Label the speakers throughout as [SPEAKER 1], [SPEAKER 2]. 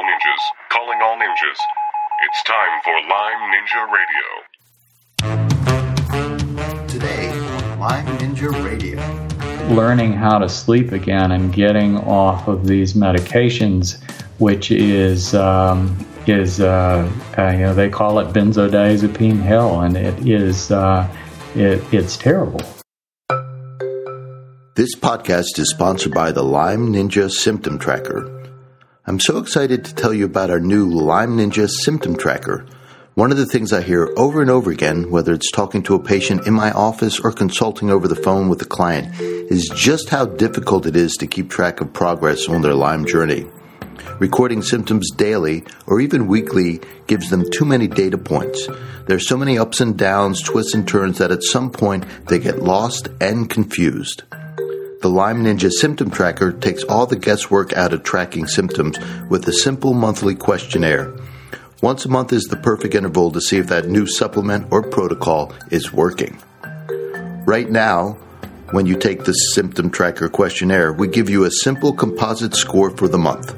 [SPEAKER 1] all ninjas, calling all ninjas. It's time for Lyme Ninja Radio.
[SPEAKER 2] Today on Lyme Ninja Radio.
[SPEAKER 3] learning how to sleep again and getting off of these medications, which is um, is uh, uh, you know they call it benzodiazepine hell, and it is uh, it, it's terrible.
[SPEAKER 2] This podcast is sponsored by the Lyme Ninja Symptom Tracker. I'm so excited to tell you about our new Lyme Ninja Symptom Tracker. One of the things I hear over and over again, whether it's talking to a patient in my office or consulting over the phone with a client, is just how difficult it is to keep track of progress on their Lyme journey. Recording symptoms daily or even weekly gives them too many data points. There's so many ups and downs, twists and turns that at some point they get lost and confused. The Lyme Ninja Symptom Tracker takes all the guesswork out of tracking symptoms with a simple monthly questionnaire. Once a month is the perfect interval to see if that new supplement or protocol is working. Right now, when you take the Symptom Tracker questionnaire, we give you a simple composite score for the month.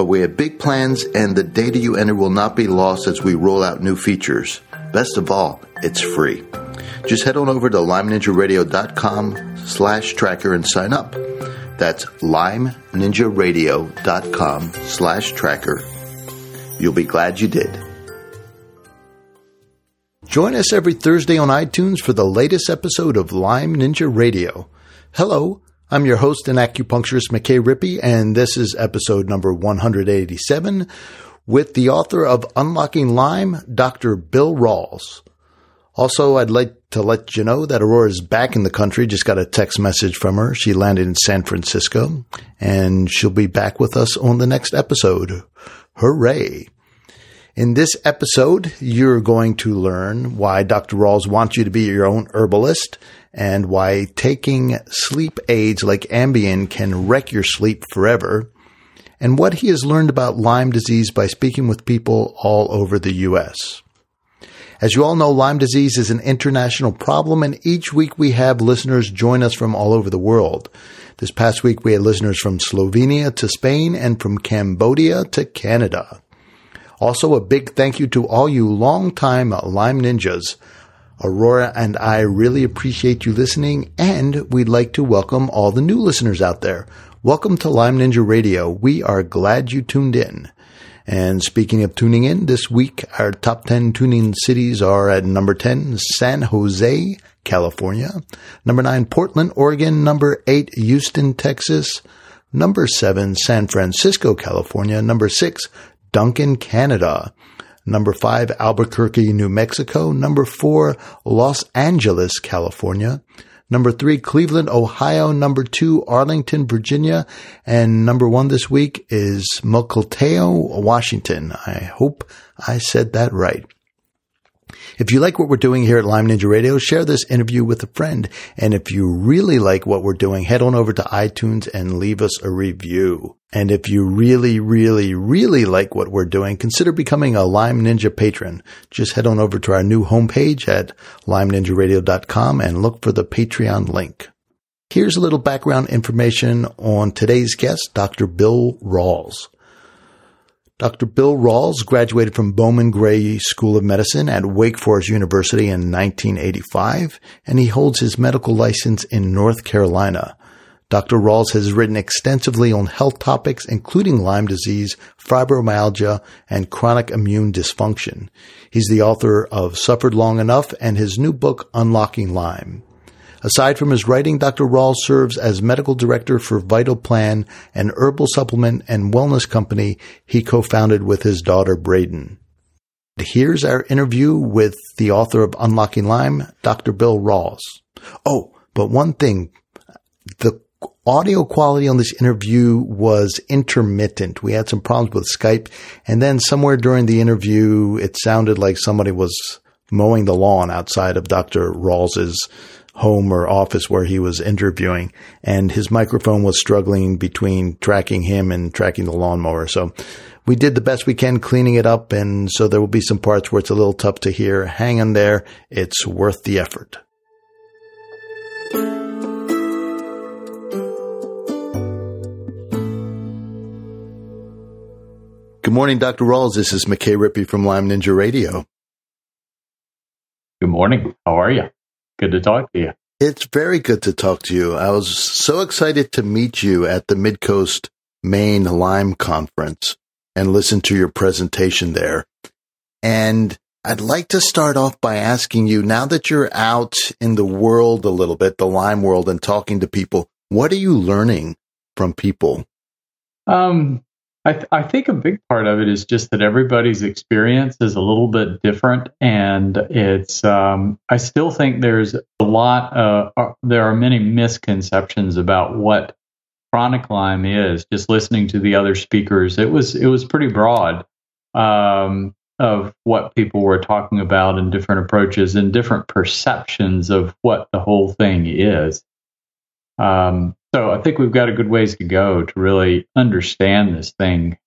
[SPEAKER 2] But we have big plans, and the data you enter will not be lost as we roll out new features. Best of all, it's free. Just head on over to lymeninjaradio.com slash tracker and sign up. That's lymeninjaradio.com slash tracker. You'll be glad you did. Join us every Thursday on iTunes for the latest episode of Lyme Ninja Radio. Hello, I'm your host and acupuncturist McKay Rippey, and this is episode number 187 with the author of Unlocking Lyme, Dr. Bill Rawls. Also, I'd like to let you know that Aurora's back in the country. Just got a text message from her. She landed in San Francisco and she'll be back with us on the next episode. Hooray! In this episode, you're going to learn why Dr. Rawls wants you to be your own herbalist and why taking sleep aids like Ambien can wreck your sleep forever and what he has learned about Lyme disease by speaking with people all over the U.S. As you all know, Lyme disease is an international problem, and each week we have listeners join us from all over the world. This past week we had listeners from Slovenia to Spain and from Cambodia to Canada. Also, a big thank you to all you longtime Lyme ninjas. Aurora and I really appreciate you listening, and we'd like to welcome all the new listeners out there. Welcome to Lyme Ninja Radio. We are glad you tuned in. And speaking of tuning in, this week our top 10 tuning cities are at number 10, San Jose, California. Number 9, Portland, Oregon. Number 8, Houston, Texas. Number 7, San Francisco, California. Number 6, Duncan, Canada. Number 5, Albuquerque, New Mexico. Number 4, Los Angeles, California. Number three, Cleveland, Ohio. Number two, Arlington, Virginia. And number one this week is Mukilteo, Washington. I hope I said that right. If you like what we're doing here at Lyme Ninja Radio, share this interview with a friend. And if you really like what we're doing, head on over to iTunes and leave us a review. And if you really, really, really like what we're doing, consider becoming a Lyme Ninja patron. Just head on over to our new homepage at lymeninjaradio.com and look for the Patreon link. Here's a little background information on today's guest, Dr. Bill Rawls. Dr. Bill Rawls graduated from Bowman Gray School of Medicine at Wake Forest University in 1985, and he holds his medical license in North Carolina. Dr. Rawls has written extensively on health topics, including Lyme disease, fibromyalgia, and chronic immune dysfunction. He's the author of Suffered Long Enough and his new book, Unlocking Lyme. Aside from his writing, Dr. Rawls serves as medical director for Vital Plan, an herbal supplement and wellness company he co-founded with his daughter Braden. Here's our interview with the author of Unlocking Lyme, Dr. Bill Rawls. Oh, but one thing, the audio quality on this interview was intermittent. We had some problems with Skype, and then somewhere during the interview, it sounded like somebody was mowing the lawn outside of Dr. Rawls's home or office where he was interviewing, and his microphone was struggling between tracking him and tracking the lawnmower. So we did the best we can cleaning it up, and so there will be some parts where it's a little tough to hear. Hang in there. It's worth the effort. Good morning, Dr. Rawls. This is McKay Rippey from Lyme Ninja Radio.
[SPEAKER 3] Good morning. How are you? Good to talk to you.
[SPEAKER 2] It's very good to talk to you. I was so excited to meet you at the Midcoast Maine Lyme Conference and listen to your presentation there. And I'd like to start off by asking you now that you're out in the world a little bit, the Lyme world, and talking to people, what are you learning from people?
[SPEAKER 3] Um, I, th- I think a big part of it is just that everybody's experience is a little bit different, and it's. Um, I still think there's a lot. Uh, uh, there are many misconceptions about what chronic Lyme is. Just listening to the other speakers, it was it was pretty broad um, of what people were talking about and different approaches and different perceptions of what the whole thing is. Um, so I think we've got a good ways to go to really understand this thing.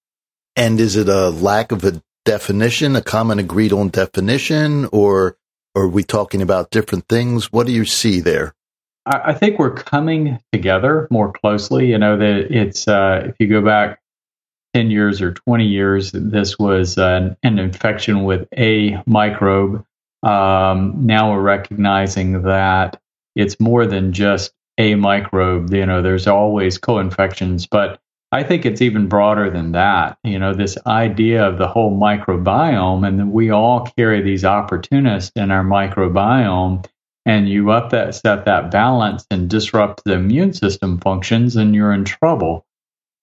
[SPEAKER 2] And is it a lack of a definition, a common agreed on definition, or, or are we talking about different things? What do you see there?
[SPEAKER 3] I, I think we're coming together more closely. You know that it's uh, if you go back 10 years or 20 years, this was an, an infection with a microbe. Um, now we're recognizing that it's more than just a microbe. You know, there's always co-infections, but I think it's even broader than that. You know, this idea of the whole microbiome, and we all carry these opportunists in our microbiome, and you up that set that balance and disrupt the immune system functions, and you're in trouble.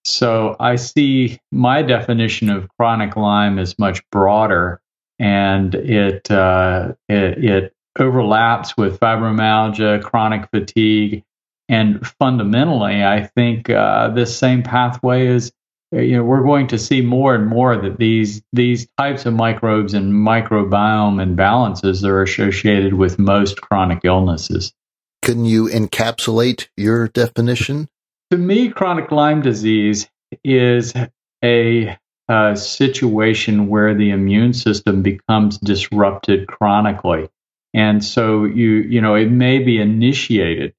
[SPEAKER 3] So I see my definition of chronic Lyme is much broader, and it uh, it, it overlaps with fibromyalgia, chronic fatigue, and fundamentally, I think uh, this same pathway is, you know, we're going to see more and more that these these types of microbes and microbiome imbalances are associated with most chronic illnesses.
[SPEAKER 2] Can you encapsulate your definition?
[SPEAKER 3] To me, chronic Lyme disease is a, a situation where the immune system becomes disrupted chronically. And so you you know it may be initiated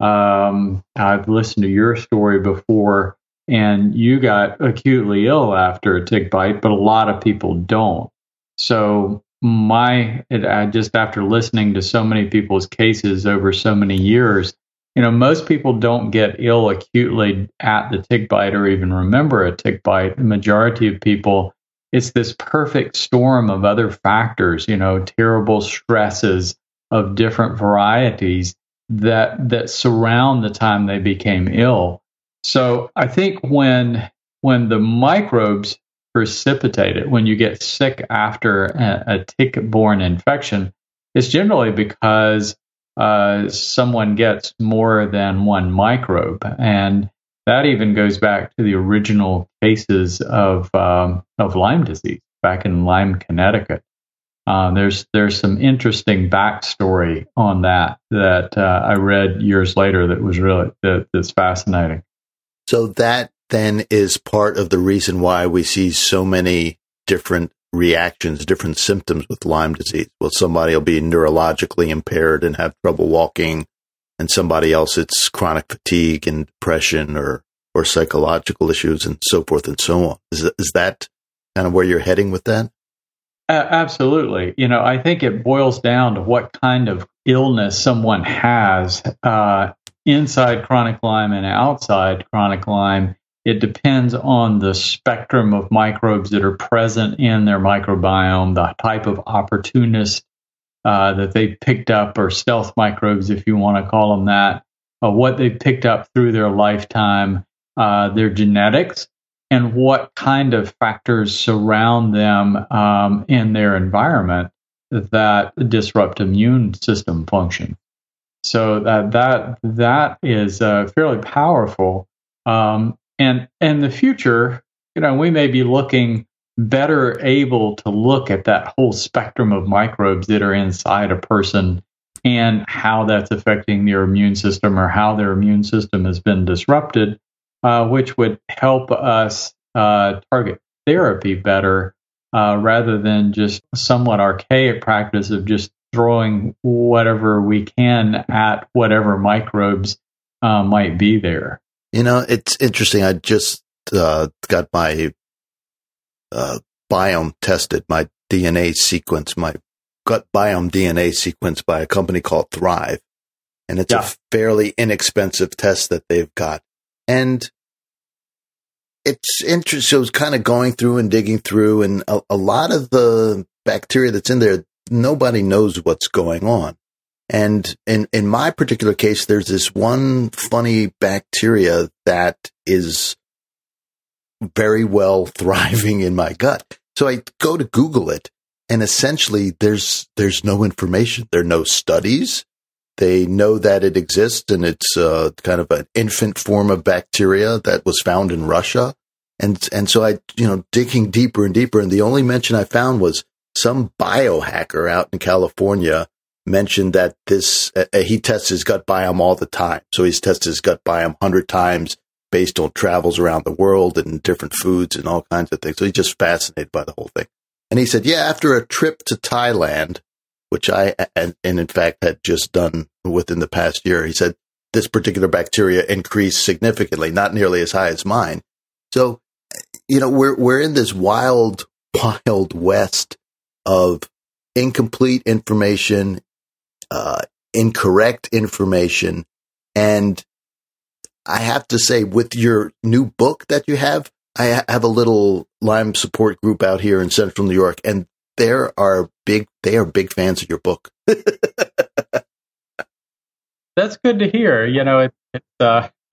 [SPEAKER 3] um, I've listened to your story before, and you got acutely ill after a tick bite, but a lot of people don't. So my, it, I just after listening to so many people's cases over so many years, you know, most people don't get ill acutely at the tick bite or even remember a tick bite. The majority of people, it's this perfect storm of other factors, you know, terrible stresses of different varieties that that surround the time they became ill. So I think when when the microbes precipitate it, when you get sick after a, a tick-borne infection, it's generally because uh, someone gets more than one microbe, and that even goes back to the original cases of um, of Lyme disease back in Lyme, Connecticut. Uh, there's there's some interesting backstory on that that uh, I read years later that was really that, that's fascinating.
[SPEAKER 2] So that then is part of the reason why we see so many different reactions, different symptoms with Lyme disease. Well, somebody will be neurologically impaired and have trouble walking, and somebody else it's chronic fatigue and depression or or psychological issues and so forth and so on. Is is that kind of where you're heading with that?
[SPEAKER 3] Absolutely. You know, I think it boils down to what kind of illness someone has uh, inside chronic Lyme and outside chronic Lyme. It depends on the spectrum of microbes that are present in their microbiome, the type of opportunist uh, that they picked up, or stealth microbes, if you want to call them that, uh, what they picked up through their lifetime, uh, their genetics, and what kind of factors surround them um, in their environment that disrupt immune system function. So that that that is uh, fairly powerful. Um, and in the future, you know, we may be looking better able to look at that whole spectrum of microbes that are inside a person and how that's affecting their immune system or how their immune system has been disrupted uh, which would help us uh, target therapy better uh, rather than just somewhat archaic practice of just throwing whatever we can at whatever microbes uh, might be there.
[SPEAKER 2] You know, it's interesting. I just uh, got my uh, biome tested, my DNA sequence, my gut biome DNA sequence by a company called Thrive. And it's yeah. a fairly inexpensive test that they've got. And it's interesting. So it's kind of going through and digging through and a, a lot of the bacteria that's in there, nobody knows what's going on. And in, in my particular case, there's this one funny bacteria that is very well thriving in my gut. So I go to Google it and essentially there's, there's no information. There are no studies. They know that it exists and it's uh, kind of an infant form of bacteria that was found in Russia. And, and so I, you know, digging deeper and deeper. And the only mention I found was some biohacker out in California mentioned that this, uh, he tests his gut biome all the time. So he's tested his gut biome hundred times based on travels around the world and different foods and all kinds of things. So he's just fascinated by the whole thing. And he said, yeah, after a trip to Thailand, which I, and, and in fact had just done within the past year, he said this particular bacteria increased significantly, not nearly as high as mine. So, you know, we're, we're in this wild, wild west of incomplete information, uh, incorrect information. And I have to say, with your new book that you have, I have a little Lyme support group out here in central New York, and there are big, they are big fans of your book.
[SPEAKER 3] That's good to hear. You know, it, it's, uh,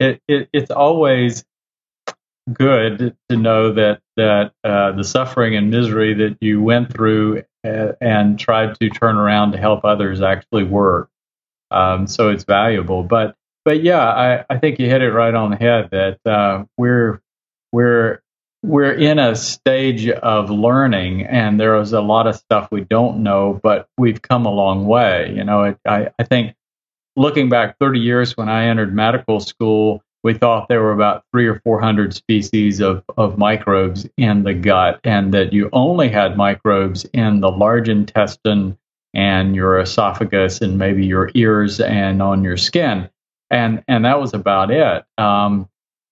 [SPEAKER 3] it, it, it's always good to know that, that, uh, the suffering and misery that you went through uh, and tried to turn around to help others actually work. Um, so it's valuable, but but yeah, I, I think you hit it right on the head that uh, we're we're we're in a stage of learning, and there is a lot of stuff we don't know, but we've come a long way. You know, it, I I think looking back 30 years when I entered medical school, we thought there were about three or four hundred species of, of microbes in the gut, and that you only had microbes in the large intestine and your esophagus and maybe your ears and on your skin and and that was about it. Um,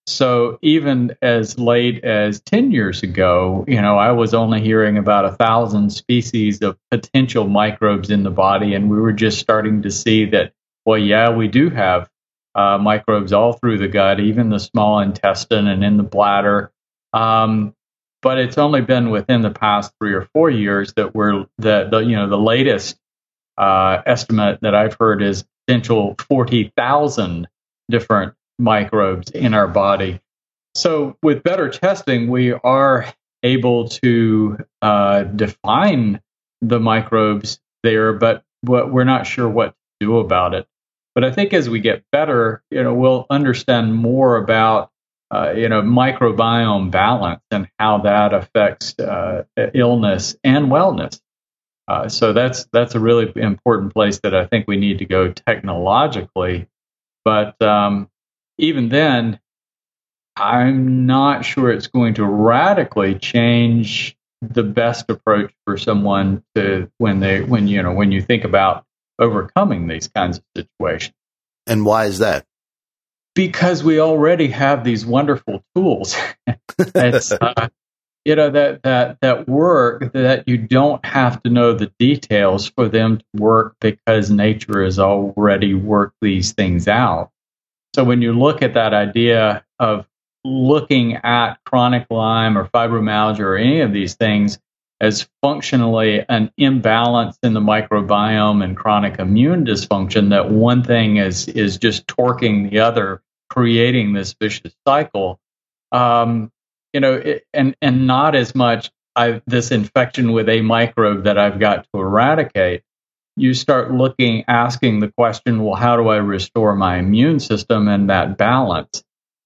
[SPEAKER 3] so even as late as 10 years ago, you know, I was only hearing about a thousand species of potential microbes in the body, and we were just starting to see that. Well, yeah, we do have uh, microbes all through the gut, even the small intestine and in the bladder. Um, but it's only been within the past three or four years that we're the, the you know the latest uh, estimate that I've heard is potential 40,000 different microbes in our body. So, with better testing, we are able to uh, define the microbes there, but we're not sure what to do about it. But I think as we get better, you know, we'll understand more about uh, you know microbiome balance and how that affects uh, illness and wellness. Uh, so that's that's a really important place that I think we need to go technologically. But um, even then, I'm not sure it's going to radically change the best approach for someone to when they when you know when you think about overcoming these kinds of situations.
[SPEAKER 2] And why is that?
[SPEAKER 3] Because we already have these wonderful tools. uh, you know that that that work that you don't have to know the details for them to work because nature has already worked these things out so when you look at that idea of looking at chronic lyme or fibromyalgia or any of these things as functionally an imbalance in the microbiome and chronic immune dysfunction that one thing is is just torquing the other creating this vicious cycle um, you know, it, and and not as much I, this infection with a microbe that I've got to eradicate. You start looking, asking the question, well, how do I restore my immune system and that balance?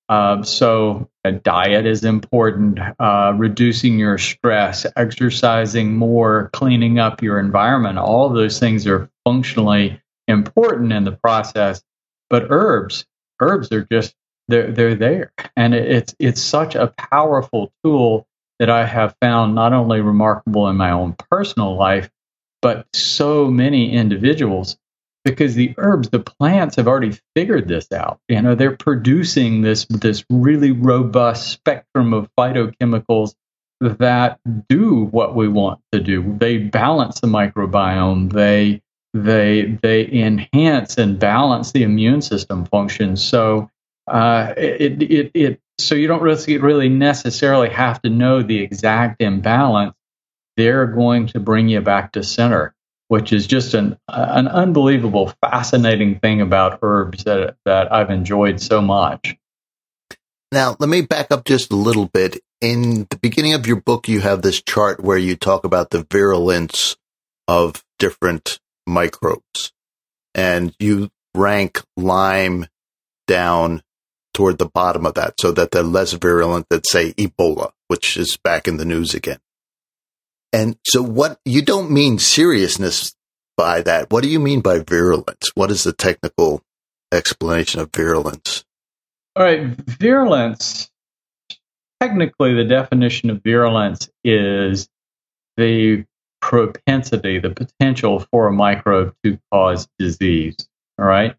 [SPEAKER 3] Uh, so, a diet is important, uh, reducing your stress, exercising more, cleaning up your environment. All of those things are functionally important in the process. But herbs, herbs are just they're they're there, and it's it's such a powerful tool that I have found not only remarkable in my own personal life, but so many individuals because the herbs, the plants have already figured this out. You know, they're producing this this really robust spectrum of phytochemicals that do what we want to do. They balance the microbiome. They they they enhance and balance the immune system function. So uh, it, it it so you don't really really necessarily have to know the exact imbalance. They're going to bring you back to center, which is just an an unbelievable, fascinating thing about herbs that that I've enjoyed so much.
[SPEAKER 2] Now, let me back up just a little bit. In the beginning of your book, you have this chart where you talk about the virulence of different microbes and you rank Lyme down toward the bottom of that so that they're less virulent than say Ebola, which is back in the news again. And so what you don't mean seriousness by that. What do you mean by virulence? What is the technical explanation of virulence?
[SPEAKER 3] All right, virulence. Technically, the definition of virulence is the propensity, the potential for a microbe to cause disease. All right.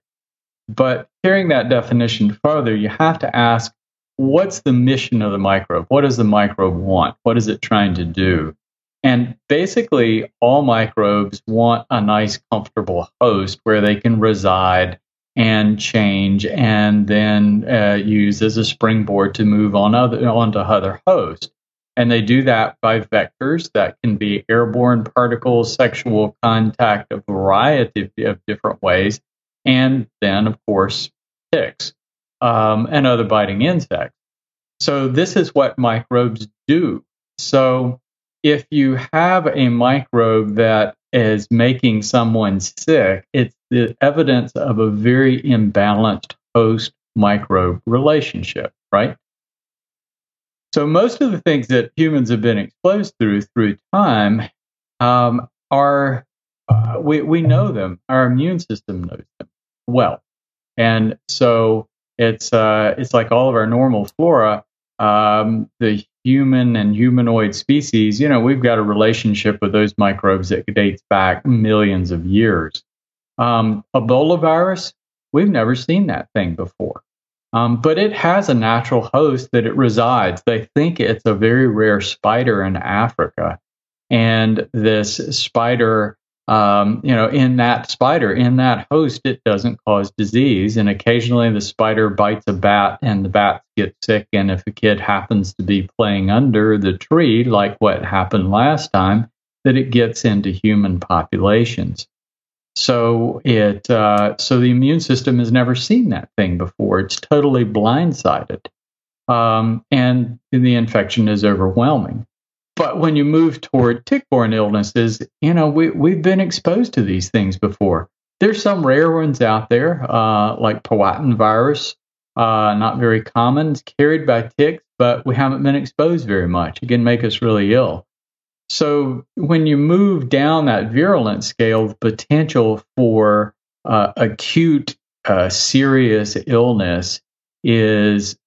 [SPEAKER 3] But carrying that definition further, you have to ask what's the mission of the microbe? What does the microbe want? What is it trying to do? And basically, all microbes want a nice, comfortable host where they can reside and change and then uh, use as a springboard to move on other onto other hosts. And they do that by vectors that can be airborne particles, sexual contact, a variety of, of different ways, and then, of course, ticks um, and other biting insects. So, this is what microbes do. So, if you have a microbe that is making someone sick, it's the evidence of a very imbalanced host microbe relationship, right? So, most of the things that humans have been exposed through through time um, are, uh, we, we know them, our immune system knows them well. And so, it's, uh, it's like all of our normal flora. Um, the human and humanoid species, you know, we've got a relationship with those microbes that dates back millions of years. Um, Ebola virus, we've never seen that thing before. Um, but it has a natural host that it resides. They think it's a very rare spider in Africa. And this spider um, you know, in that spider, in that host, it doesn't cause disease. And occasionally the spider bites a bat and the bats get sick. And if a kid happens to be playing under the tree, like what happened last time, that it gets into human populations. So it uh, so the immune system has never seen that thing before. It's totally blindsided, um, and the infection is overwhelming. But when you move toward tick-borne illnesses, you know, we, we've been exposed to these things before. There's some rare ones out there, uh, like Powassan virus, uh, not very common. It's carried by ticks, but we haven't been exposed very much. It can make us really ill. So when you move down that virulence scale, the potential for uh, acute, uh, serious illness is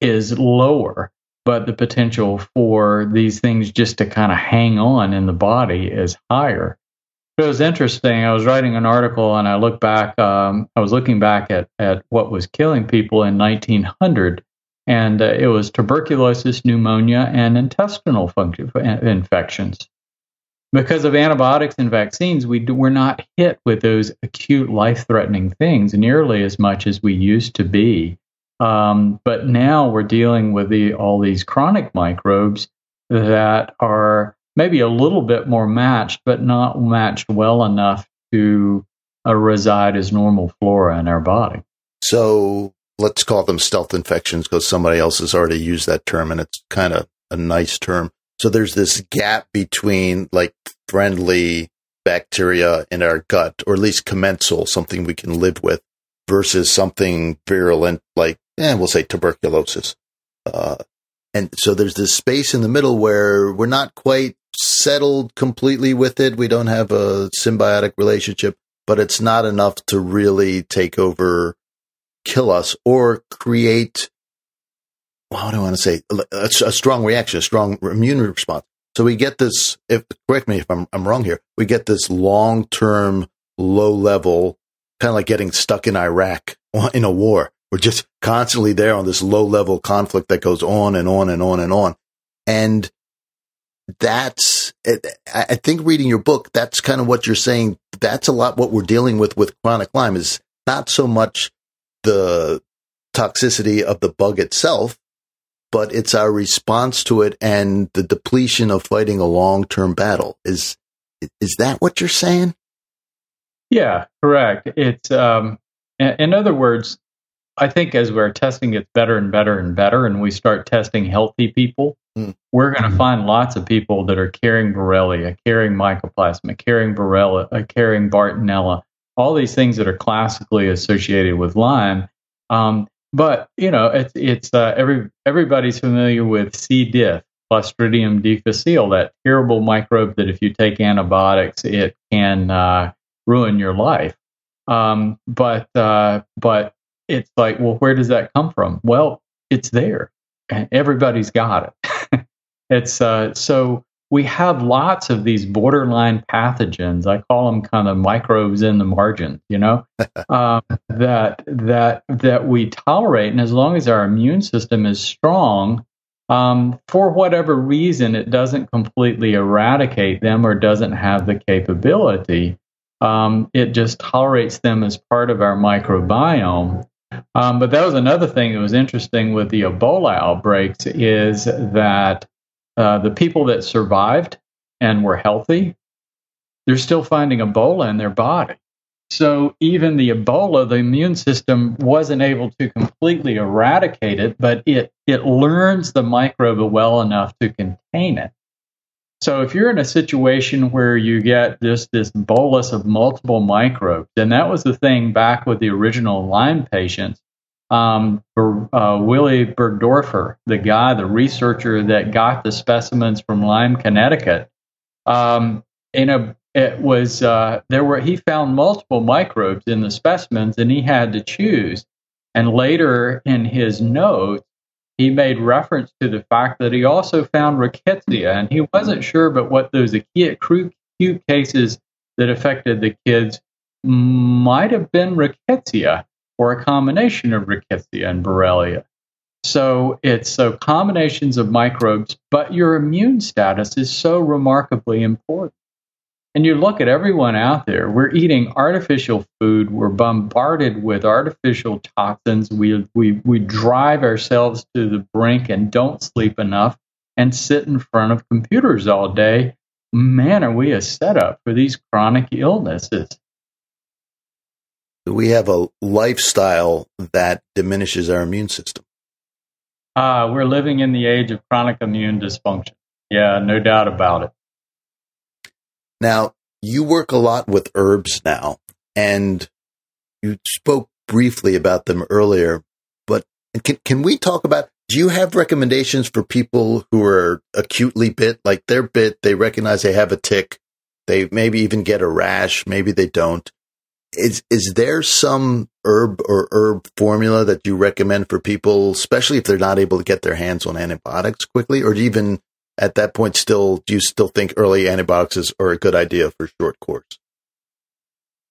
[SPEAKER 3] is lower but the potential for these things just to kind of hang on in the body is higher. It was interesting. I was writing an article and I looked back, um, I was looking back at, at what was killing people in 1900, and uh, it was tuberculosis, pneumonia, and intestinal function, infections. Because of antibiotics and vaccines, we do, we're not hit with those acute life threatening things nearly as much as we used to be. Um, but now we're dealing with the, all these chronic microbes that are maybe a little bit more matched, but not matched well enough to uh, reside as normal flora in our body.
[SPEAKER 2] So let's call them stealth infections because somebody else has already used that term and it's kind of a nice term. So there's this gap between like friendly bacteria in our gut, or at least commensal, something we can live with, versus something virulent like and eh, we'll say tuberculosis. Uh, and so there's this space in the middle where we're not quite settled completely with it. We don't have a symbiotic relationship, but it's not enough to really take over, kill us, or create, how do I want to say, a, a strong reaction, a strong immune response. So we get this, if correct me if I'm, I'm wrong here, we get this long term, low level, kind of like getting stuck in Iraq in a war we're just constantly there on this low level conflict that goes on and on and on and on. And that's, I think reading your book, that's kind of what you're saying. That's a lot what we're dealing with with chronic Lyme is not so much the toxicity of the bug itself, but it's our response to it and the depletion of fighting a long term battle. Is is that what you're saying?
[SPEAKER 3] Yeah, correct. It's um, in other words, I think as our testing gets better and better and better, and we start testing healthy people, mm. we're going to mm-hmm. find lots of people that are carrying Borrelia, carrying Mycoplasma, carrying Borrelia, uh, carrying Bartonella, all these things that are classically associated with Lyme. Um, but you know, it's it's uh, every everybody's familiar with C. diff, Clostridium difficile, that terrible microbe that if you take antibiotics, it can uh, ruin your life. Um, but uh, but it's like, well, where does that come from? Well, it's there, and everybody's got it. it's uh, so we have lots of these borderline pathogens. I call them kind of microbes in the margin, you know, um, that that that we tolerate, and as long as our immune system is strong, um, for whatever reason, it doesn't completely eradicate them or doesn't have the capability. Um, it just tolerates them as part of our microbiome. Um, but that was another thing that was interesting with the Ebola outbreaks is that uh, the people that survived and were healthy, they're still finding Ebola in their body. So even the Ebola, the immune system wasn't able to completely eradicate it, but it, it learns the microbe well enough to contain it. So if you're in a situation where you get just this bolus of multiple microbes, and that was the thing back with the original Lyme patients, um, uh, Willy Burgdorfer, the guy, the researcher that got the specimens from Lyme, Connecticut, um, in a it was uh, there were he found multiple microbes in the specimens and he had to choose. And later in his notes, he made reference to the fact that he also found rickettsia, and he wasn't sure but what those acute cases that affected the kids might have been rickettsia or a combination of rickettsia and borrelia. So it's so combinations of microbes, but your immune status is so remarkably important. And you look at everyone out there, we're eating artificial food, we're bombarded with artificial toxins, we, we, we drive ourselves to the brink and don't sleep enough and sit in front of computers all day. Man, are we a setup for these chronic illnesses?
[SPEAKER 2] we have a lifestyle that diminishes our immune system.
[SPEAKER 3] Uh, we're living in the age of chronic immune dysfunction. Yeah, no doubt about it.
[SPEAKER 2] Now, you work a lot with herbs now, and you spoke briefly about them earlier, but can, can we talk about do you have recommendations for people who are acutely bit, like they're bit, they recognize they have a tick, they maybe even get a rash, maybe they don't. Is is there some herb or herb formula that you recommend for people, especially if they're not able to get their hands on antibiotics quickly, or even at that point still do you still think early antibiotics are a good idea for short course?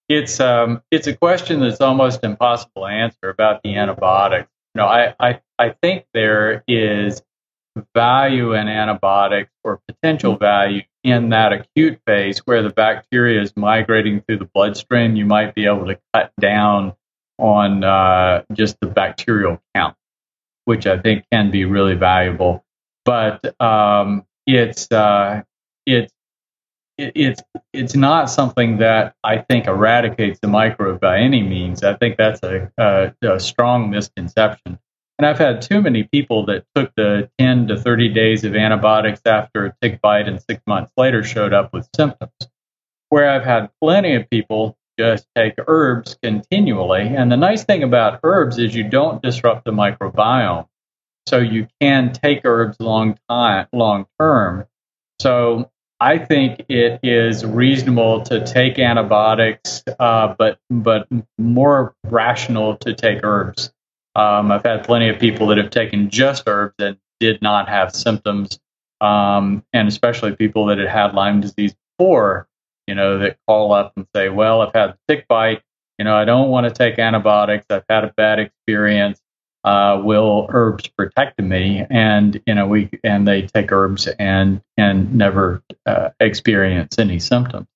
[SPEAKER 3] It's um it's a question that's almost impossible to answer about the antibiotics. You know, I I, I think there is value in antibiotics or potential value in that acute phase where the bacteria is migrating through the bloodstream, you might be able to cut down on uh, just the bacterial count, which I think can be really valuable. But um, it's uh, it's it's it's not something that I think eradicates the microbe by any means. I think that's a, a, a strong misconception. And I've had too many people that took the 10 to 30 days of antibiotics after a tick bite and six months later showed up with symptoms. Where I've had plenty of people just take herbs continually. And the nice thing about herbs is you don't disrupt the microbiome. So you can take herbs long time, long term. So I think it is reasonable to take antibiotics, uh, but but more rational to take herbs. Um, I've had plenty of people that have taken just herbs that did not have symptoms, um, and especially people that had had Lyme disease before, you know, that call up and say, "Well, I've had a tick bite. You know, I don't want to take antibiotics. I've had a bad experience. Uh, will herbs protect me? And you know, we and they take herbs and and never uh, experience any symptoms.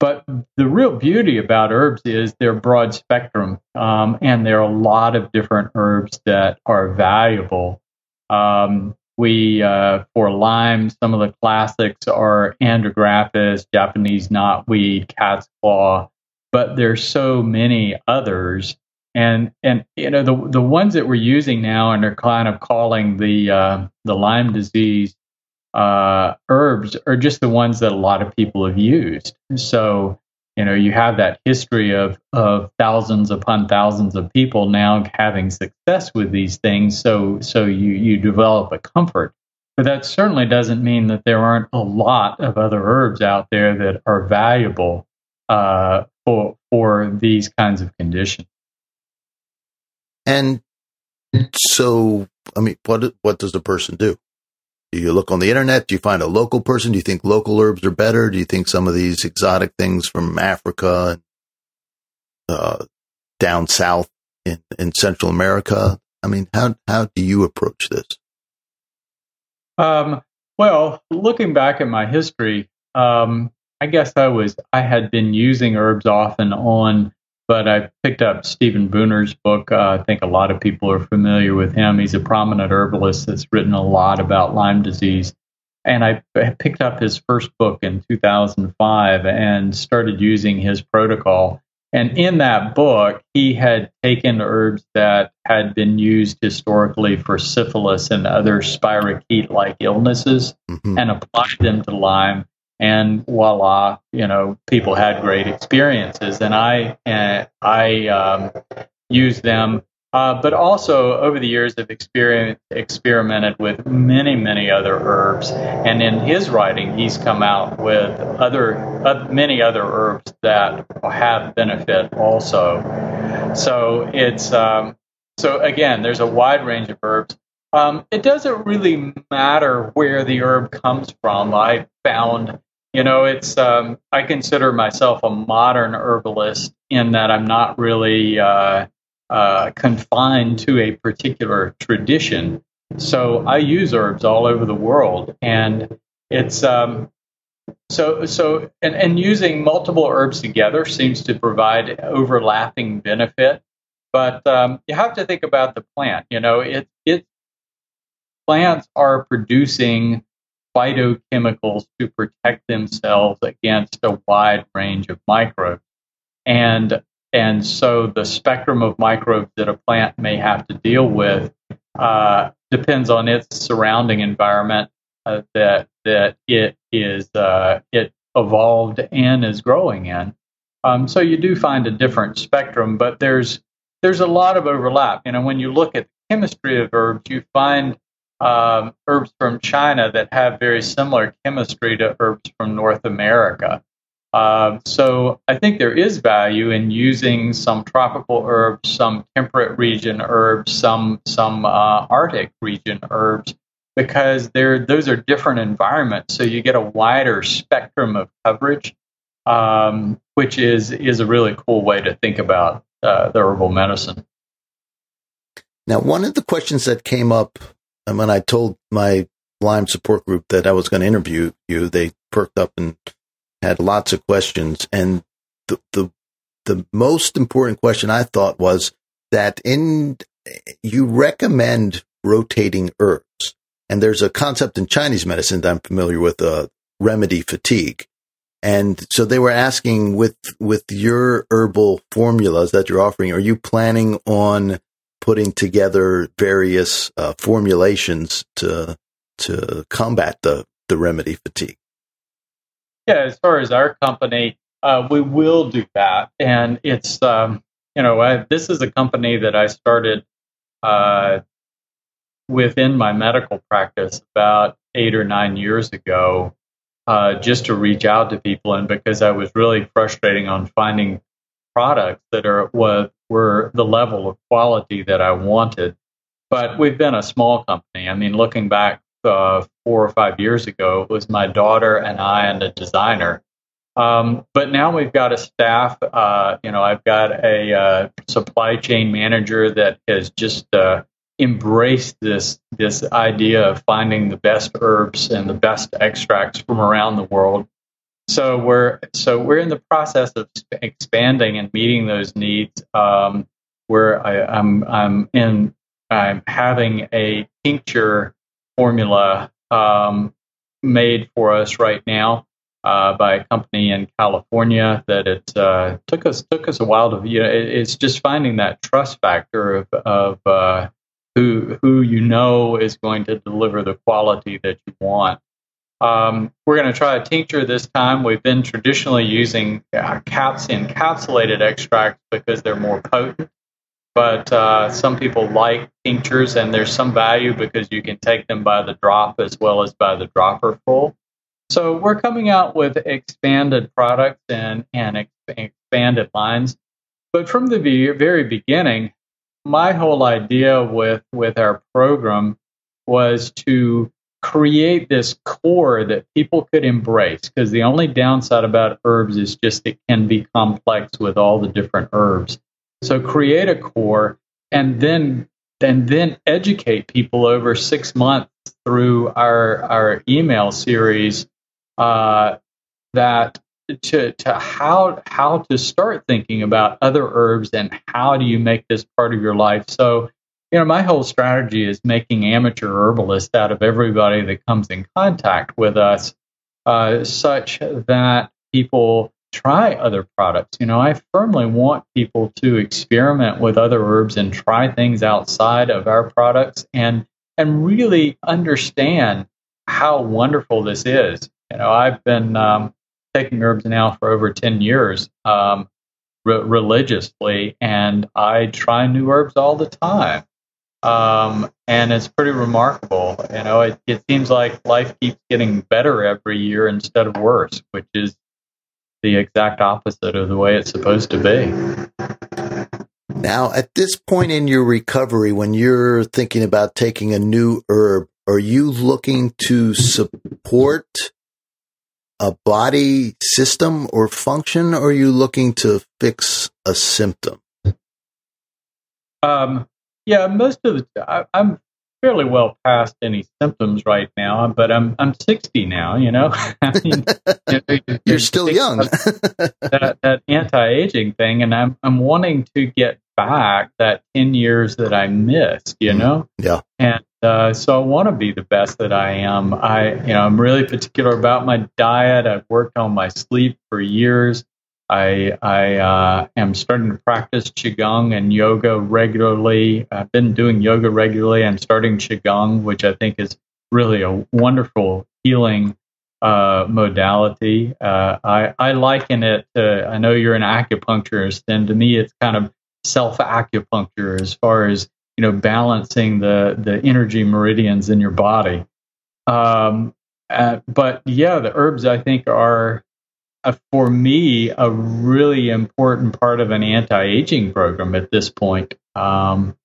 [SPEAKER 3] But the real beauty about herbs is they're broad spectrum, um, and there are a lot of different herbs that are valuable. Um, we uh, for Lyme, some of the classics are andrographis, Japanese knotweed, cat's claw, but there's so many others. And and you know the the ones that we're using now and are kind of calling the uh, the Lyme disease uh, herbs are just the ones that a lot of people have used. So you know you have that history of of thousands upon thousands of people now having success with these things. So so you you develop a comfort. But that certainly doesn't mean that there aren't a lot of other herbs out there that are valuable uh, for for these kinds of conditions
[SPEAKER 2] and so i mean what what does the person do do you look on the internet? Do you find a local person? Do you think local herbs are better? Do you think some of these exotic things from Africa, uh, down south in, in Central America? I mean, how how do you approach this?
[SPEAKER 3] Um, well, looking back at my history, um, I guess I was I had been using herbs off and on but I picked up Stephen Buhner's book. Uh, I think a lot of people are familiar with him. He's a prominent herbalist that's written a lot about Lyme disease. And I picked up his first book in 2005 and started using his protocol. And in that book, he had taken herbs that had been used historically for syphilis and other spirochete like illnesses mm-hmm. and applied them to Lyme and voila, you know, people had great experiences, and I and I um, used them. Uh, but also over the years, have experimented with many, many other herbs, and in his writing, he's come out with other uh, many other herbs that have benefit also. So it's um, so again, there's a wide range of herbs. Um, it doesn't really matter where the herb comes from. I found you know, it's um, I consider myself a modern herbalist in that I'm not really uh, uh, confined to a particular tradition. So I use herbs all over the world, and it's um, so so and, and using multiple herbs together seems to provide overlapping benefit. But um, you have to think about the plant. You know, it it plants are producing phytochemicals to protect themselves against a wide range of microbes. And, and so the spectrum of microbes that a plant may have to deal with uh, depends on its surrounding environment uh, that, that it is uh, it evolved and is growing in. Um, so you do find a different spectrum, but there's there's a lot of overlap. You know, when you look at the chemistry of herbs, you find um, herbs from China that have very similar chemistry to herbs from North America. Uh, so I think there is value in using some tropical herbs, some temperate region herbs, some some uh, Arctic region herbs, because they're those are different environments. So you get a wider spectrum of coverage, um, which is is a really cool way to think about uh, the herbal medicine.
[SPEAKER 2] Now, one of the questions that came up and when I told my Lyme support group that I was going to interview you, they perked up and had lots of questions. And the, the, the most important question I thought was that in, you recommend rotating herbs. And there's a concept in Chinese medicine that I'm familiar with, uh, remedy fatigue. And so they were asking with, with your herbal formulas that you're offering, are you planning on putting together various uh, formulations to to combat the the remedy fatigue.
[SPEAKER 3] Yeah, as far as our company, uh, we will do that, and it's um, you know I, this is a company that I started uh, within my medical practice about eight or nine years ago, uh, just to reach out to people, and because I was really frustrating on finding products that are what were the level of quality that I wanted. But we've been a small company. I mean, looking back uh, four or five years ago, it was my daughter and I and a designer. Um, but now we've got a staff. Uh, you know, I've got a uh, supply chain manager that has just uh, embraced this this idea of finding the best herbs and the best extracts from around the world. So we're so we're in the process of expanding and meeting those needs. Um, where I, I'm I'm in I'm having a tincture formula um, made for us right now uh, by a company in California that it uh, took us took us a while to you know it, it's just finding that trust factor of of uh, who who you know is going to deliver the quality that you want. Um, we're going to try a tincture this time. We've been traditionally using uh, caps encapsulated extracts because they're more potent. But uh, some people like tinctures, and there's some value because you can take them by the drop as well as by the dropper full. So we're coming out with expanded products and, and expanded lines. But from the very beginning, my whole idea with, with our program was to create this core that people could embrace because the only downside about herbs is just it can be complex with all the different herbs. So create a core and then and then educate people over six months through our our email series uh, that to to how how to start thinking about other herbs and how do you make this part of your life. So, you know, my whole strategy is making amateur herbalists out of everybody that comes in contact with us, uh, such that people try other products. You know, I firmly want people to experiment with other herbs and try things outside of our products and and really understand how wonderful this is. You know, I've been um, taking herbs now for over 10 years um, re- religiously, and I try new herbs all the time. Um, and it's pretty remarkable. You know, it, it seems like life keeps getting better every year instead of worse, which is the exact opposite of the way it's supposed to be.
[SPEAKER 2] Now, at this point in your recovery, when you're thinking about taking a new herb, are you looking to support a body system or function, or are you looking to fix a symptom?
[SPEAKER 3] Um, yeah, most of the I, I'm fairly well past any symptoms right now, but I'm I'm 60 now. You know, I mean,
[SPEAKER 2] you're still young.
[SPEAKER 3] that, that anti-aging thing, and I'm I'm wanting to get back that 10 years that I missed. You know,
[SPEAKER 2] yeah,
[SPEAKER 3] and uh, so I want to be the best that I am. I, you know, I'm really particular about my diet. I've worked on my sleep for years. I, I uh, am starting to practice qigong and yoga regularly. I've been doing yoga regularly. I'm starting qigong, which I think is really a wonderful healing uh, modality. Uh, I, I liken it to. I know you're an acupuncturist, and to me, it's kind of self acupuncture as far as you know, balancing the the energy meridians in your body. Um, uh, but yeah, the herbs I think are for me a really important part of an anti-aging program at this point. Um,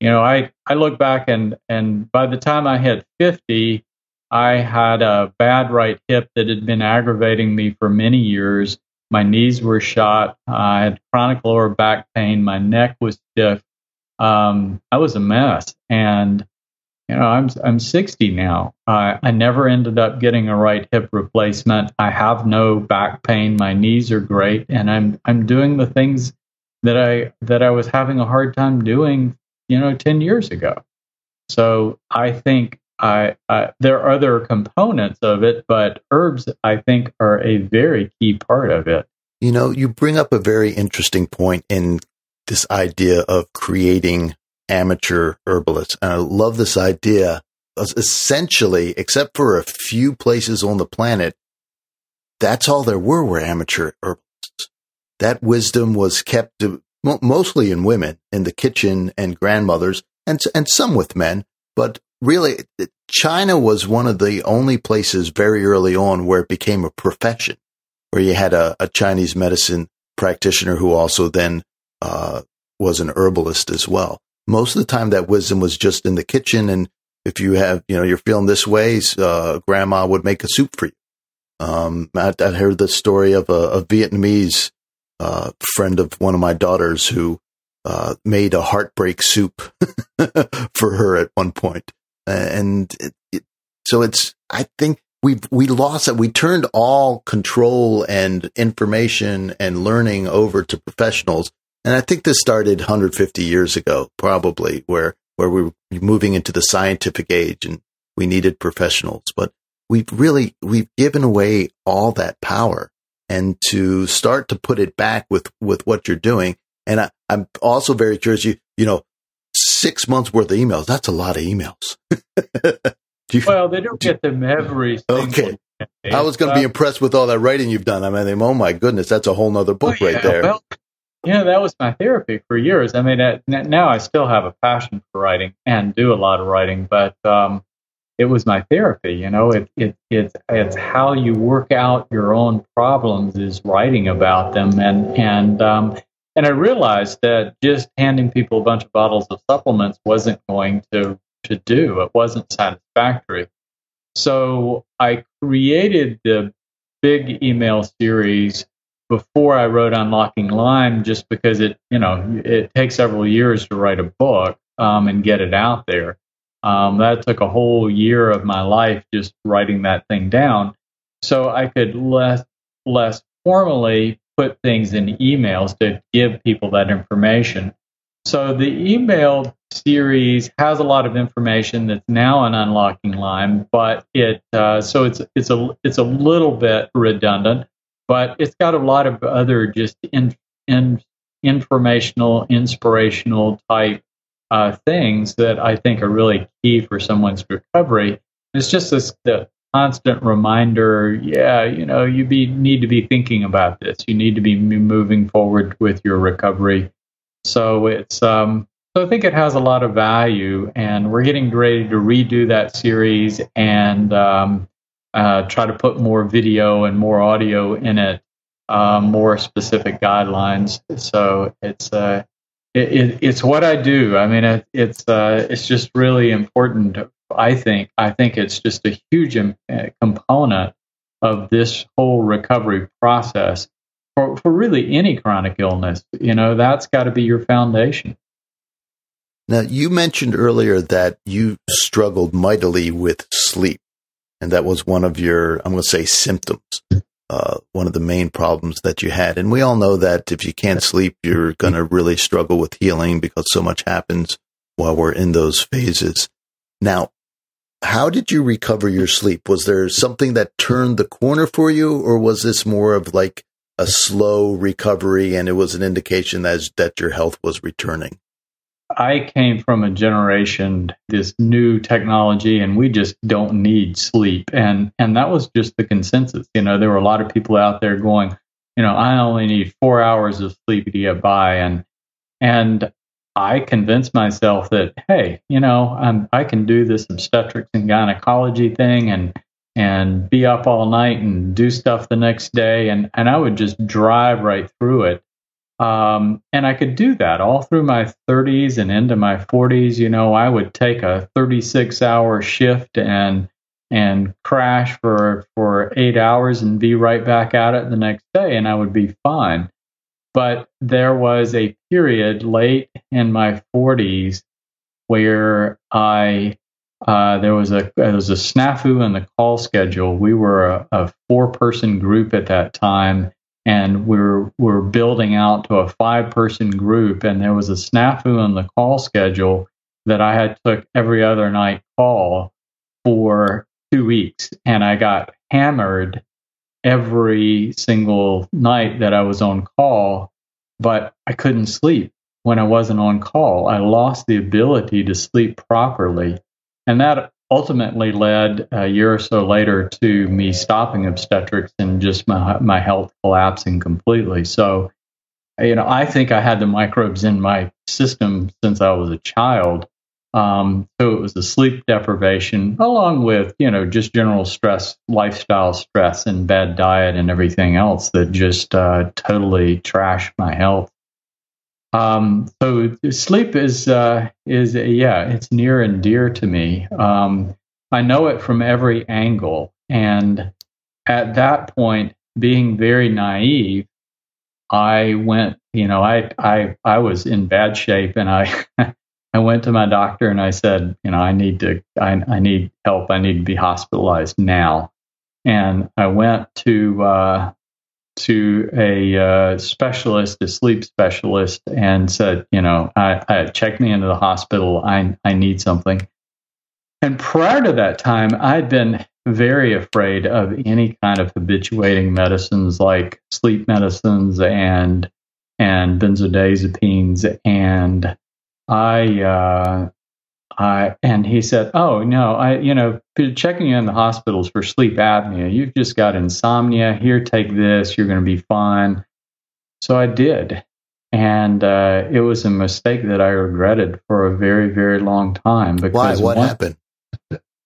[SPEAKER 3] you know, I I look back and and by the time I hit fifty, I had a bad right hip that had been aggravating me for many years. My knees were shot. I had chronic lower back pain. My neck was stiff um, I was a mess. And you know, I'm I'm 60 now. I, I never ended up getting a right hip replacement. I have no back pain. My knees are great, and I'm I'm doing the things that I that I was having a hard time doing, you know, 10 years ago. So I think I, I there are other components of it, but herbs I think are a very key part of it.
[SPEAKER 2] You know, you bring up a very interesting point in this idea of creating amateur herbalists. And I love this idea. Essentially, except for a few places on the planet, that's all there were were amateur herbalists. That wisdom was kept mostly in women in the kitchen and grandmothers and, and some with men. But really, China was one of the only places very early on where it became a profession, where you had a, a Chinese medicine practitioner who also then uh, was an herbalist as well. Most of the time, that wisdom was just in the kitchen, and if you have, you know, you're feeling this way, uh, grandma would make a soup for you. Um, I, I, heard the story of a, a Vietnamese uh, friend of one of my daughters who uh, made a heartbreak soup for her at one point, and it, it, so it's. I think we we lost it. We turned all control and information and learning over to professionals, and I think this started 150 years ago, probably, where where we were moving into the scientific age and we needed professionals, but we've really, we've given away all that power and to start to put it back with, with what you're doing. And I, am also very curious, you, you know, six months worth of emails, that's a lot of emails.
[SPEAKER 3] you, well, they don't get them every
[SPEAKER 2] Okay. I was going to be impressed with all that writing you've done. I mean, oh my goodness, that's a whole nother book oh, yeah. right there. Well,
[SPEAKER 3] know, that was my therapy for years. I mean, I, now I still have a passion for writing and do a lot of writing, but um, it was my therapy. You know, it, it it's it's how you work out your own problems is writing about them, and and um, and I realized that just handing people a bunch of bottles of supplements wasn't going to to do. It wasn't satisfactory. So I created the big email series before I wrote Unlocking Lyme, just because it, you know, it takes several years to write a book um, and get it out there. Um, that took a whole year of my life just writing that thing down, so I could less less formally put things in emails to give people that information. So the email series has a lot of information that's now on Unlocking Lyme, but it uh, so it's it's a it's a little bit redundant but it's got a lot of other just in, in, informational, inspirational type uh, things that I think are really key for someone's recovery. It's just this the constant reminder. Yeah, you know, you be need to be thinking about this. You need to be moving forward with your recovery. So it's um, so I think it has a lot of value, and we're getting ready to redo that series and um, uh, try to put more video and more audio in it, uh, more specific guidelines. So it's uh, it, it, it's what I do. I mean, it, it's uh, it's just really important. I think I think it's just a huge uh, component of this whole recovery process for, for really any chronic illness. You know, that's got to be your foundation.
[SPEAKER 2] Now, you mentioned earlier that you struggled mightily with sleep and that was one of your, I'm going to say symptoms, uh, one of the main problems that you had. And we all know that if you can't sleep, you're going to really struggle with healing because so much happens while we're in those phases. Now, how did you recover your sleep? Was there something that turned the corner for you, or was this more of like a slow recovery and it was an indication that, that your health was returning?
[SPEAKER 3] I came from a generation, this new technology, and we just don't need sleep. And and that was just the consensus. You know, there were a lot of people out there going, you know, I only need four hours of sleep to get by. And and I convinced myself that, hey, you know, I'm, I can do this obstetrics and gynecology thing and and be up all night and do stuff the next day. And, and I would just drive right through it. Um, and I could do that all through my 30s and into my 40s. You know, I would take a 36 hour shift and and crash for for eight hours and be right back at it the next day, and I would be fine. But there was a period late in my 40s where I uh, there was a there was a snafu in the call schedule. We were a, a four person group at that time, and we're we're building out to a five person group and there was a snafu in the call schedule that I had took every other night call for two weeks and I got hammered every single night that I was on call, but I couldn't sleep when I wasn't on call. I lost the ability to sleep properly. And that ultimately led a year or so later to me stopping obstetrics and just my, my health collapsing completely. So, you know, I think I had the microbes in my system since I was a child. Um, so it was the sleep deprivation, along with you know just general stress, lifestyle stress, and bad diet and everything else that just uh, totally trashed my health. Um, so sleep is uh, is yeah, it's near and dear to me. Um, I know it from every angle, and at that point, being very naive, I went, you know, I I I was in bad shape, and I I went to my doctor and I said, you know, I need to, I, I need help. I need to be hospitalized now. And I went to uh, to a uh, specialist, a sleep specialist, and said, you know, I, I checked me into the hospital. I I need something. And prior to that time, I'd been very afraid of any kind of habituating medicines like sleep medicines and and benzodiazepines and I uh, I and he said, "Oh no, I you know checking you in the hospitals for sleep apnea. You've just got insomnia. Here, take this. You're going to be fine." So I did, and uh, it was a mistake that I regretted for a very very long time.
[SPEAKER 2] Because Why? What once, happened?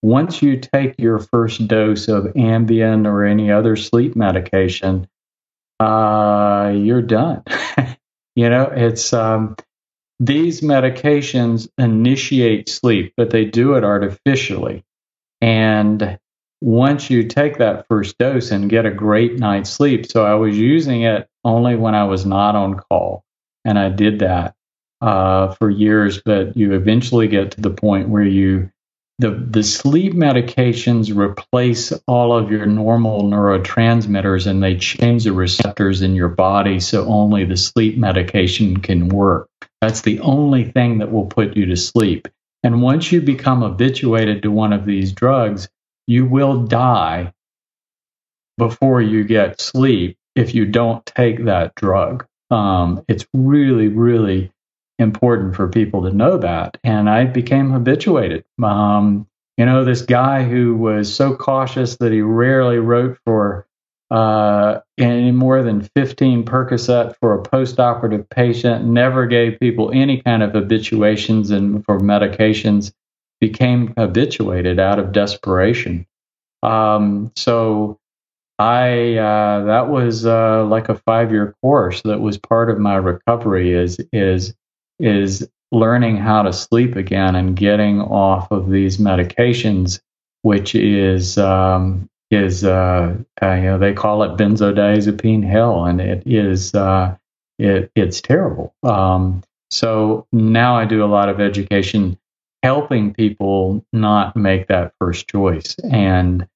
[SPEAKER 3] Once you take your first dose of Ambien or any other sleep medication, uh, you're done. you know, it's um, these medications initiate sleep, but they do it artificially. And once you take that first dose and get a great night's sleep, so I was using it only when I was not on call. And I did that uh, for years, but you eventually get to the point where you the, the sleep medications replace all of your normal neurotransmitters and they change the receptors in your body so only the sleep medication can work. That's the only thing that will put you to sleep. And once you become habituated to one of these drugs, you will die before you get sleep if you don't take that drug. Um, it's really, really important for people to know that. And I became habituated. Um, you know, this guy who was so cautious that he rarely wrote for uh, any more than 15 Percocet for a post-operative patient, never gave people any kind of habituations and for medications, became habituated out of desperation. Um, so I uh, that was uh, like a five-year course that was part of my recovery. Is is is learning how to sleep again and getting off of these medications, which is um, is uh, uh, you know they call it benzodiazepine hell, and it is uh, it it's terrible. Um, so now I do a lot of education, helping people not make that first choice, and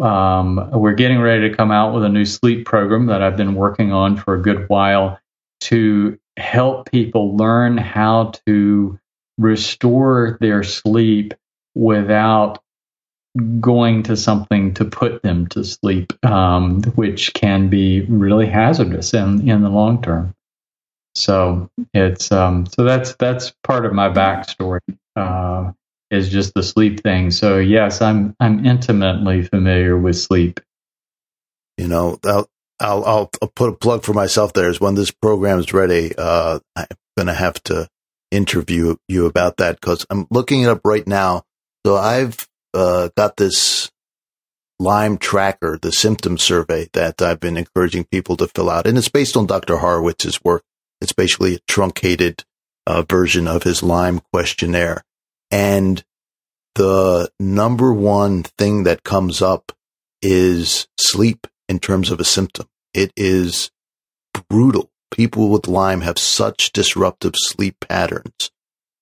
[SPEAKER 3] um, we're getting ready to come out with a new sleep program that I've been working on for a good while to help people learn how to restore their sleep without going to something to put them to sleep, um, which can be really hazardous in, in the long term. So it's um, so that's that's part of my backstory uh, is just the sleep thing. So yes, I'm I'm intimately familiar with sleep.
[SPEAKER 2] You know, I'll, I'll, I'll put a plug for myself there is when this program is ready, uh, I'm going to have to interview you about that because I'm looking it up right now. So I've, uh, got this Lyme tracker, the symptom survey that I've been encouraging people to fill out. And it's based on Dr. Horowitz's work. It's basically a truncated uh, version of his Lyme questionnaire. And the number one thing that comes up is sleep in terms of a symptom. It is brutal. People with Lyme have such disruptive sleep patterns.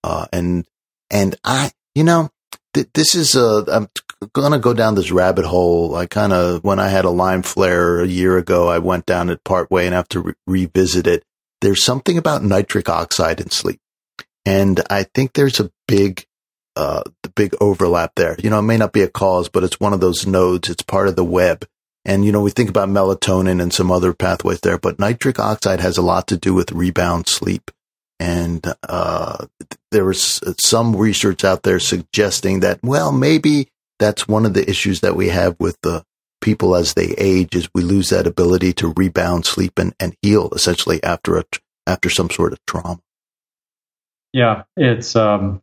[SPEAKER 2] Uh, and, and I, you know, th- this is a, I'm going to go down this rabbit hole. I kind of, when I had a Lyme flare a year ago, I went down it part way and have to re- revisit it. There's something about nitric oxide in sleep. And I think there's a big, uh, the big overlap there. You know, it may not be a cause, but it's one of those nodes. It's part of the web. And, you know, we think about melatonin and some other pathways there, but nitric oxide has a lot to do with rebound sleep. And, uh, there was some research out there suggesting that, well, maybe that's one of the issues that we have with the people as they age is we lose that ability to rebound sleep and, and heal essentially after a, after some sort of trauma.
[SPEAKER 3] Yeah, it's, um,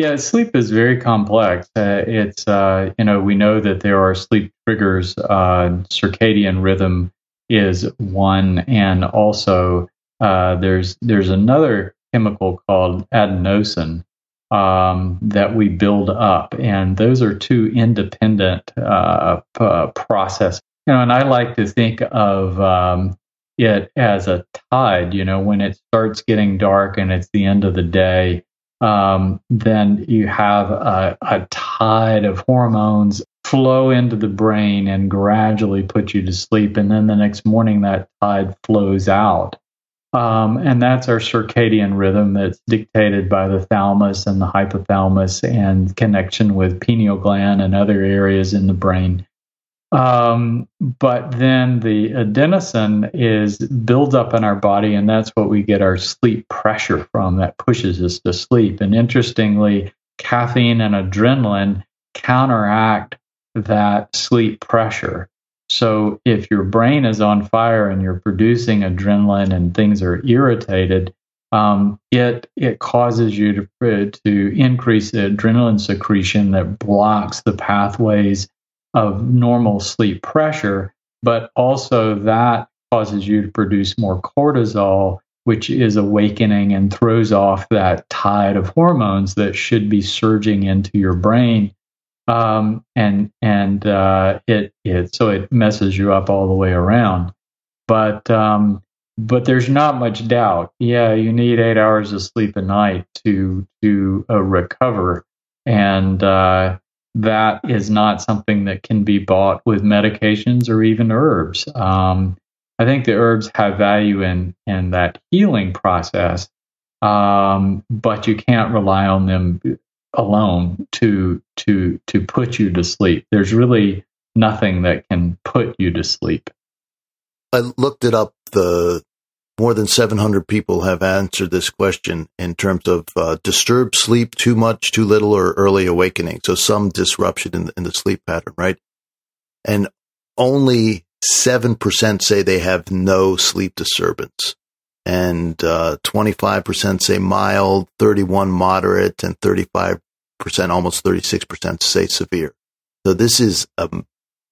[SPEAKER 3] yeah, sleep is very complex. Uh, it's uh, you know we know that there are sleep triggers. Uh, circadian rhythm is one, and also uh, there's there's another chemical called adenosine um, that we build up, and those are two independent uh, p- processes. you know, and I like to think of um, it as a tide. You know, when it starts getting dark and it's the end of the day, um, then you have a, a tide of hormones flow into the brain and gradually put you to sleep. And then the next morning, that tide flows out. Um, and that's our circadian rhythm that's dictated by the thalamus and the hypothalamus and connection with pineal gland and other areas in the brain. Um, but then the adenosine is builds up in our body, and that's what we get our sleep pressure from. That pushes us to sleep. And interestingly, caffeine and adrenaline counteract that sleep pressure. So if your brain is on fire and you're producing adrenaline and things are irritated, um, it it causes you to to increase the adrenaline secretion that blocks the pathways of normal sleep pressure, but also that causes you to produce more cortisol, which is awakening and throws off that tide of hormones that should be surging into your brain. Um, and and uh, it it so it messes you up all the way around. But um, but there's not much doubt. Yeah, you need eight hours of sleep a night to to uh, recover, and uh, that is not something that can be bought with medications or even herbs. Um, I think the herbs have value in in that healing process, um, but you can't rely on them alone to to to put you to sleep. There's really nothing that can put you to sleep.
[SPEAKER 2] I looked it up. The more than 700 people have answered this question in terms of uh, disturbed sleep, too much, too little, or early awakening. So some disruption in the, in the sleep pattern, right? And only 7% say they have no sleep disturbance. And uh, 25% say mild, 31 moderate, and 35%, almost 36% say severe. So this is a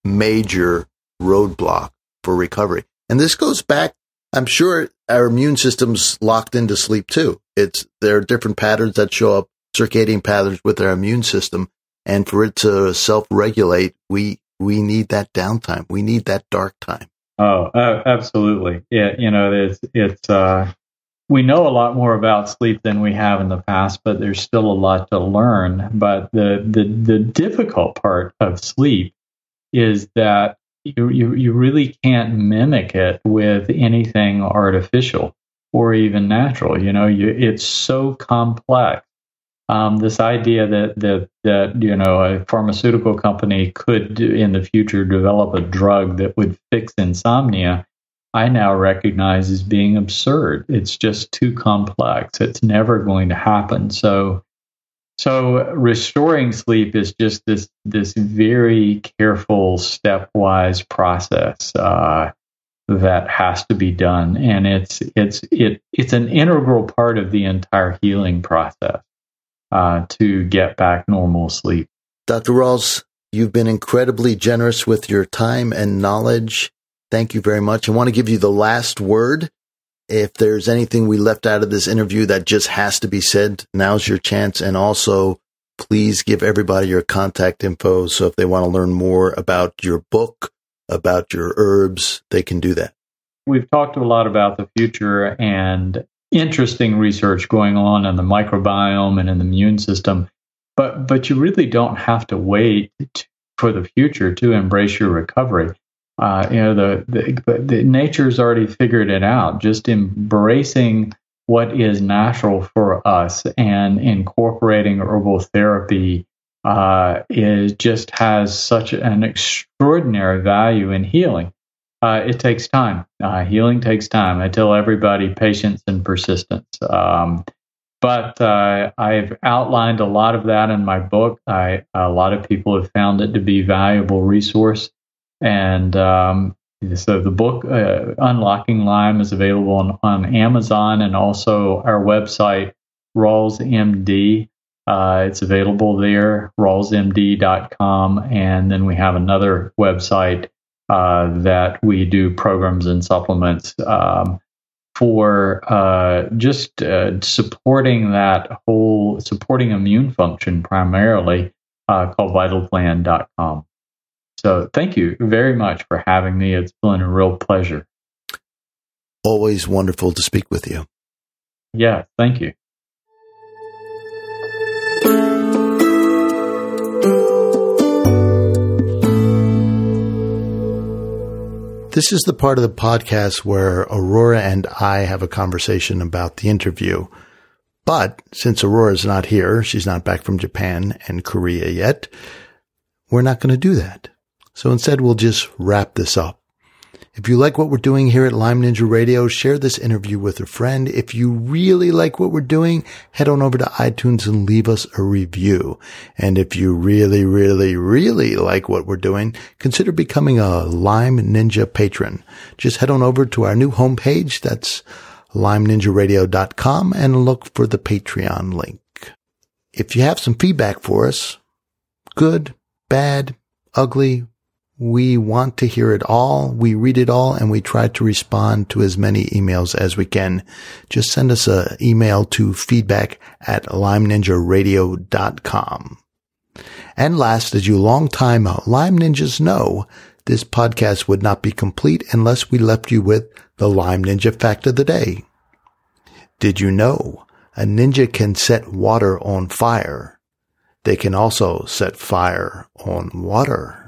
[SPEAKER 2] major roadblock for recovery. And this goes back I'm sure our immune system's locked into sleep too. It's there are different patterns that show up, circadian patterns with our immune system, and for it to self-regulate, we we need that downtime. We need that dark time.
[SPEAKER 3] Oh, uh, absolutely. Yeah, you know, it's it's uh, we know a lot more about sleep than we have in the past, but there's still a lot to learn. But the the the difficult part of sleep is that you, you, you really can't mimic it with anything artificial or even natural. You know, you, it's so complex. Um, this idea that, that that you know a pharmaceutical company could in the future develop a drug that would fix insomnia, I now recognize as being absurd. It's just too complex. It's never going to happen. So so restoring sleep is just this this very careful stepwise process uh, that has to be done, and it's it's it it's an integral part of the entire healing process uh, to get back normal sleep.
[SPEAKER 2] Dr. Rawls, you've been incredibly generous with your time and knowledge. Thank you very much. I want to give you the last word if there's anything we left out of this interview that just has to be said, now's your chance. And also, please give everybody your contact info. So if they want to learn more about your book, about your herbs, they can do that.
[SPEAKER 3] We've talked a lot about the future and interesting research going on in the microbiome and in the immune system. But, but you really don't have to wait for the future to embrace your recovery uh, you know the, the, the nature's already figured it out just embracing what is natural for us and incorporating herbal therapy uh, is just has such an extraordinary value in healing uh, it takes time uh, healing takes time i tell everybody patience and persistence um, but uh, I've outlined a lot of that in my book. I, a lot of people have found it to be valuable resource. And um, so the book, uh, Unlocking Lyme, is available on, on Amazon and also our website, Rawls MD. Uh, it's available there, rawlsmd.com. And then we have another website that we do programs and supplements um, for uh, just uh, supporting that whole, supporting immune function primarily, uh, called vitalplan.com. So thank you very much for having me. It's been a real pleasure.
[SPEAKER 2] Always wonderful to speak with you.
[SPEAKER 3] Yeah, thank you.
[SPEAKER 2] This is the part of the podcast where Aurora and I have a conversation about the interview. But since Aurora's not here, she's not back from Japan and Korea yet, we're not going to do that. So instead, we'll just wrap this up. If you like what we're doing here at Lyme Ninja Radio, share this interview with a friend. If you really like what we're doing, head on over to iTunes and leave us a review. And if you really, really, really like what we're doing, consider becoming a Lyme Ninja patron. Just head on over to our new homepage. That's lymeninjaradio.com and look for the Patreon link. If you have some feedback for us, good, bad, ugly, we want to hear it all. We read it all and we try to respond to as many emails as we can. Just send us an email to feedback at lymeninjaradio.com. And last, as you longtime Lyme Ninjas know, this podcast would not be complete unless we left you with the Lyme Ninja fact of the day. Did you know a ninja can set water on fire? They can also set fire on water.